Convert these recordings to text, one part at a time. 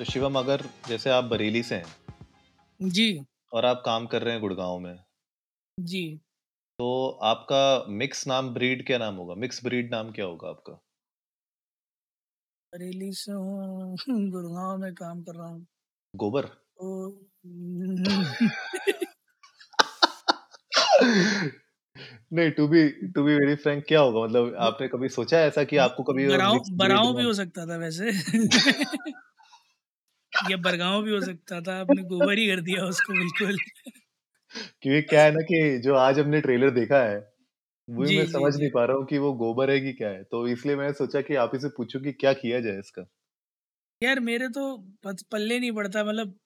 तो शिवम अगर जैसे आप बरेली से हैं जी। और आप काम कर रहे हैं गुड़गांव में जी। तो आपका मिक्स नाम ब्रीड क्या नाम होगा? मिक्स ब्रीड नाम क्या होगा आपका? बरेली से हूँ गुड़गांव में काम कर रहा हूँ। गोबर? नहीं to be to be very frank क्या होगा? मतलब आपने कभी सोचा है ऐसा कि आपको कभी बराव बराव भी हो सकता था वैसे। या बरगांव भी हो सकता था आपने गोबर ही कर दिया उसको बिल्कुल। क्योंकि क्या है ना कि जो आज हमने ट्रेलर देखा है वो जी मैं जी समझ जी। नहीं पा रहा हूँ कि वो गोबर है कि क्या है। तो इसलिए मैंने सोचा कि आप इसे पूछूँ कि क्या किया जाए इसका। यार मेरे तो पत- पल्ले नहीं पड़ता मतलब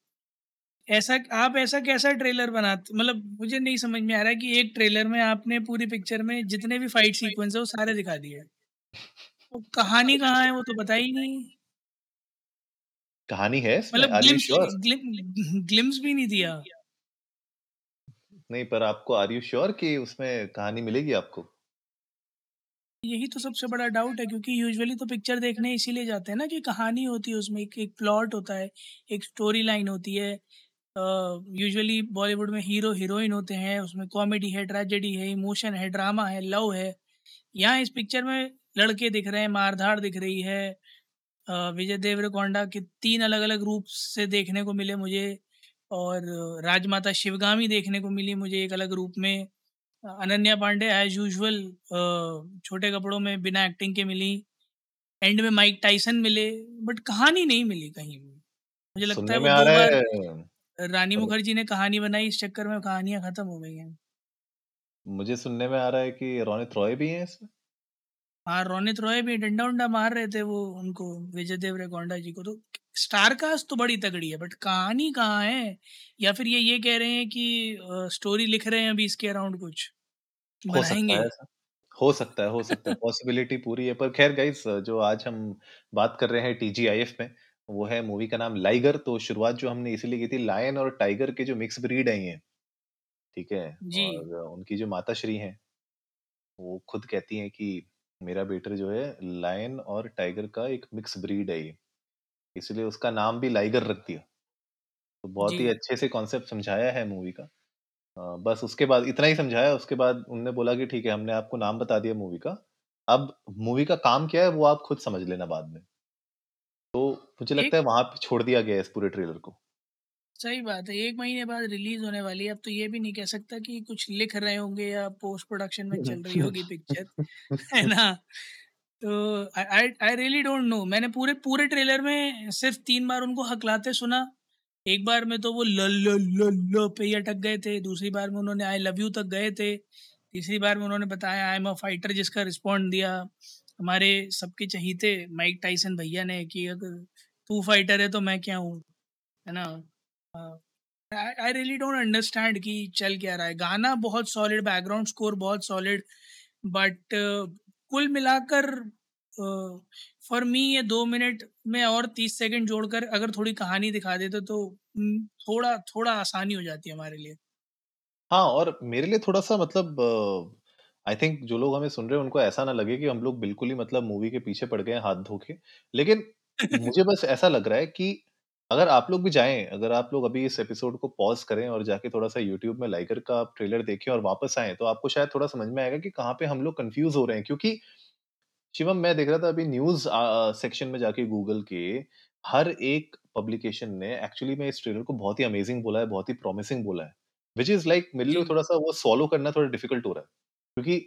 ऐसा आप ऐसा कैसा ट्रेलर बनाते मतलब मुझे नहीं समझ में आ रहा है कि एक ट्रेलर में आपने पूरी पिक्चर में जितने भी फाइट सीक्वेंस है वो सारे दिखा दिए वो कहानी कहाँ है वो तो पता ही नहीं। कहानी है मतलब ग्लिम्स भी नहीं दिया। नहीं पर आपको आर यू श्योर कि उसमें कहानी मिलेगी आपको? यही तो सबसे बड़ा डाउट है क्योंकि यूजुअली तो पिक्चर देखने इसीलिए जाते हैं ना कि कहानी होती है उसमें एक एक प्लॉट होता है एक स्टोरी लाइन होती है। यूजुअली uh, बॉलीवुड में हीरो हीरोइन होते हैं उसमें कॉमेडी है ट्रेजेडी है इमोशन है ड्रामा है लव है। यहाँ इस पिक्चर में लड़के दिख रहे हैं मारधाड़ दिख रही है अ, विजय देवरकोंडा के तीन अलग अलग रूप से देखने को मिले मुझे और राजमाता शिवगामी देखने को मिली मुझे एक अलग रूप में। अनन्या पांडे एज यूजुअल छोटे कपड़ों में बिना एक्टिंग के मिली। एंड में माइक टाइसन मिले बट कहानी नहीं मिली कहीं भी। मुझे लगता सुनने है में वो आ दो रहा बार है। रानी मुखर्जी ने कहानी बनाई इस चक्कर में कहानियाँ खत्म हो गई हैं। मुझे सुनने में आ रहा है कि रोनित रॉय भी हैं इसमें? हाँ रोनित रॉय भी डंडा उंडा मार रहे थे वो उनको विजय देवरकोंडा जी को। तो स्टार कास्ट तो बड़ी तगड़ी है बट कहानी कहाँ है? या फिर ये ये कह रहे हैं कि स्टोरी लिख रहे हैं अभी इसके अराउंड कुछ? हो सकता है ऐसा। हो सकता है हो सकता है पॉसिबिलिटी पूरी है। पर खैर गाइस जो आज हम बात कर रहे हैं टीजीआईएफ में वो है मूवी का नाम लाइगर तो शुरुआत जो हमने इसीलिए की थी लायन और टाइगर के जो मिक्स ब्रीड है ये ठीक है? जी। और उनकी जो माता श्री हैं वो खुद कहती हैं कि मेरा बेटर जो है लायन और टाइगर का एक मिक्स ब्रीड है ये। इसलिए उसका नाम भी लाइगर रख दिया तो बहुत ही अच्छे से कॉन्सेप्ट समझाया है मूवी का। अ, बस उसके बाद इतना ही समझाया उसके बाद उनने बोला कि ठीक है हमने आपको नाम बता दिया मूवी का। अब मूवी का काम क्या है वो आप खुद समझ लेना बाद में। तो मुझे लगता है वहाँ पे छोड़ दिया गया है इस पूरे ट्रेलर को। सही बात है, एक महीने बाद रिलीज़ होने वाली है, अब तो ये भी नहीं कह सकता कि कुछ लिख रहे होंगे या पोस्ट प्रोडक्शन में चल रही होगी पिक्चर, है ना? तो आई रियली डोंट नो मैंने पूरे पूरे ट्रेलर में सिर्फ़ तीन बार उनको हकलाते सुना। एक बार में तो वो ल पे ही अटक गए थे, दूसरी बार में उन्होंने आई लव यू तक गए थे, तीसरी बार में उन्होंने बताया आई एम अ फाइटर जिसका रिस्पॉन्ड दिया। हमारे सबके चहीते माइक टाइसन भैया ने कि अगर तू फाइटर है तो मैं क्या हूँ, है ना? आई रियली डोंट अंडरस्टैंड कि चल क्या रहा है। गाना बहुत सॉलिड बैकग्राउंड स्कोर बहुत सॉलिड बट कुल मिलाकर फॉर मी ये दो मिनट में और तीस सेकंड जोड़कर अगर थोड़ी कहानी दिखा देते तो थोड़ा थोड़ा आसानी हो जाती है हमारे लिए। हाँ और मेरे लिए थोड़ा सा मतलब आई थिंक जो लोग हमें सुन रहे हैं उनको ऐसा ना लगे कि हम लोग बिल्कुल ही मतलब मूवी के पीछे पड़ गए हाथ धो के। लेकिन मुझे बस ऐसा लग रहा है कि अगर आप लोग भी जाएँ अगर आप लोग अभी इस एपिसोड को पॉज करें और जाके थोड़ा सा यूट्यूब में लाइकर का आप ट्रेलर देखें और वापस आएँ तो आपको शायद थोड़ा समझ में आएगा कि कहाँ पे हम लोग कंफ्यूज हो रहे हैं। क्योंकि शिवम मैं देख रहा था अभी न्यूज़ सेक्शन में जाके गूगल के हर एक पब्लिकेशन ने एक्चुअली में इस ट्रेलर को बहुत ही अमेजिंग बोला है बहुत ही प्रॉमिसिंग बोला है। विच इज़ लाइक मेरे लिए जी। थोड़ा सा वो सॉलो करना थोड़ा डिफ़िकल्ट हो रहा है। क्योंकि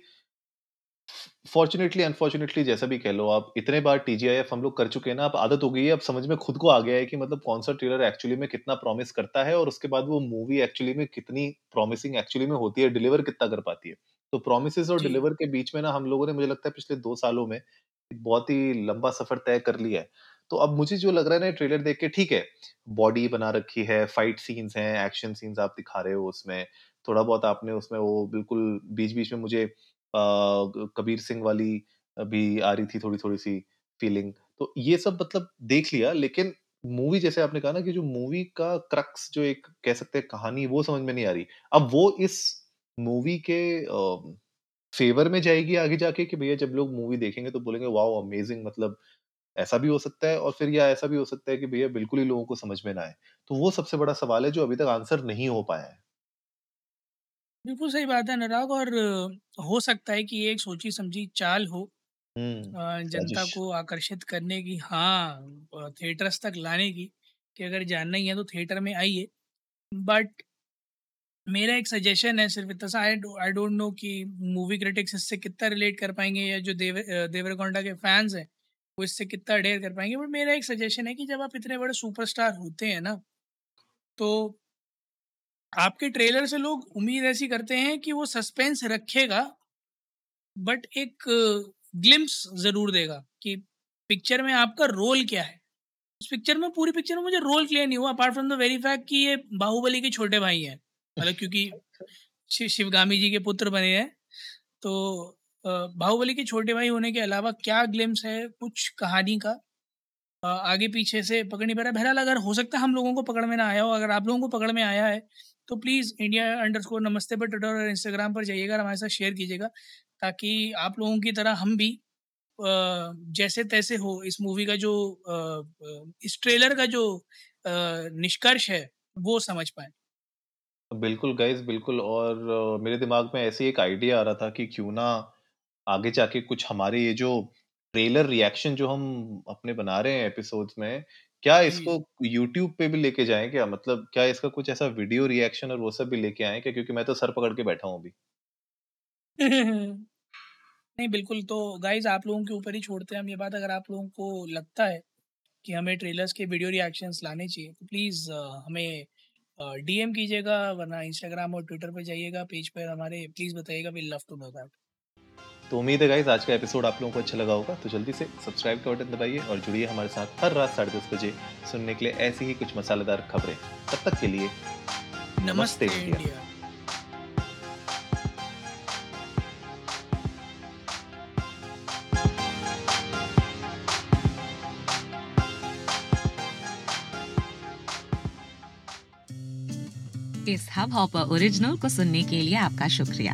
फॉर्चुनेटली अनफॉर्चुनेटली जैसा भी कह लो आप इतने बार टीजीआईएफ हम लोग कर चुके हैं ना अब आदत हो गई है अब समझ में खुद को आ गया है कि मतलब कौन सा ट्रेलर एक्चुअली में कितना प्रॉमिस करता है और उसके बाद वो मूवी एक्चुअली में कितनी प्रॉमिसिंग एक्चुअली में होती है डिलीवर कितना कर पाती है। तो प्रोमिस और जी। डिलीवर के बीच में ना हम लोगों ने मुझे लगता है पिछले दो सालों में एक बहुत ही लंबा सफ़र तय कर लिया है। तो अब मुझे जो लग रहा है ना ट्रेलर देख के ठीक है बॉडी बना रखी है फाइट सीन्स हैं एक्शन सीन्स आप दिखा रहे हो उसमें थोड़ा बहुत आपने उसमें वो बिल्कुल बीच बीच में मुझे कबीर सिंह वाली भी आ रही थी थोड़ी थोड़ी सी फीलिंग तो ये सब मतलब देख लिया, लेकिन मूवी जैसे आपने कहा ना कि जो मूवी का क्रक्स जो एक कह सकते हैं कहानी, वो समझ में नहीं आ रही। अब वो इस मूवी के फेवर में जाएगी आगे जाके कि भैया जब लोग मूवी देखेंगे तो बोलेंगे, वाओ अमेजिंग मतलब ऐसा भी हो सकता है। और फिर या ऐसा भी हो सकता है कि भैया बिल्कुल ही लोगों को समझ में ना आए। तो वो सबसे बड़ा सवाल है जो अभी तक आंसर नहीं हो पाया है। बिल्कुल सही बात है अनुराग। और हो सकता है कि ये एक सोची समझी चाल हो हम्म जनता को आकर्षित करने की हाँ थिएटर्स तक लाने की कि अगर जानना ही है तो थिएटर में आइए। बट मेरा एक सजेशन है सिर्फ़ इतना सा आई आई डोंट नो कि मूवी क्रिटिक्स इससे कितना रिलेट कर पाएँगे या जो देव देवरकोंडा के फैंस हैं वो इससे कितना अडेयर कर पाएँगे। बट मेरा एक सजेशन है कि जब आप इतने बड़े सुपरस्टार होते हैं ना तो आपके ट्रेलर से लोग उम्मीद ऐसी करते हैं कि वो सस्पेंस रखेगा बट एक ग्लिम्स ज़रूर देगा कि पिक्चर में आपका रोल क्या है। उस पिक्चर में पूरी पिक्चर में मुझे रोल क्लियर नहीं हुआ apart from the very fact कि ये बाहुबली के छोटे भाई हैं। मतलब क्योंकि शिवगामी जी के पुत्र बने हैं। तो बाहुबली के छोटे भाई होने के अलावा क्या ग्लिम्स है कुछ कहानी का? आगे पीछे से पकड़ नहीं पा रहा बहरहाल, अगर हो सकता है हम लोगों को पकड़ में ना आया हो, अगर आप लोगों को पकड़ में आया है तो प्लीज़ इंडिया अंडर स्कोर नमस्ते पर ट्विटर और इंस्टाग्राम पर जाइएगा हमारे साथ शेयर कीजिएगा, ताकि आप लोगों की तरह हम भी जैसे तैसे हो, इस मूवी का जो इस ट्रेलर का जो निष्कर्ष है, वो समझ पाए। बिल्कुल गाइस बिल्कुल, और मेरे दिमाग में ऐसे एक आइडिया आ रहा था कि क्यों ना आगे जाके कुछ हमारे ये जो ट्रेलर रिएक्शन जो हम अपने बना रहे हैं एपिसोड्स में क्या इसको यूट्यूब पे भी लेके जाएँ क्या? मतलब क्या इसका कुछ ऐसा वीडियो रिएक्शन और वो सब भी लेके आए क्या? क्योंकि मैं तो सर पकड़ के बैठा हूँ अभी। नहीं बिल्कुल तो गाइज़ आप लोगों के ऊपर ही छोड़ते हैं। हम ये बात अगर आप लोगों को लगता है कि हमें ट्रेलर्स के वीडियो रिएक्शंस लाने चाहिए तो प्लीज़ हमें डीएम कीजिएगा वरना इंस्टाग्राम और ट्विटर पर जाइएगा पेज पर हमारे प्लीज़ बताइएगा we love to know that. तो उम्मीद है गाइज़ आज का एपिसोड आप लोगों को अच्छा लगा होगा तो जल्दी से सब्सक्राइब का बटन दबाइए और जुड़िए हमारे साथ हर रात साढ़े दस बजे सुनने के लिए ऐसी ही कुछ मसालेदार खबरें। तब तक के लिए नमस्ते, इंडिया, इंडिया। इस हब हॉपर ओरिजिनल को सुनने के लिए आपका शुक्रिया।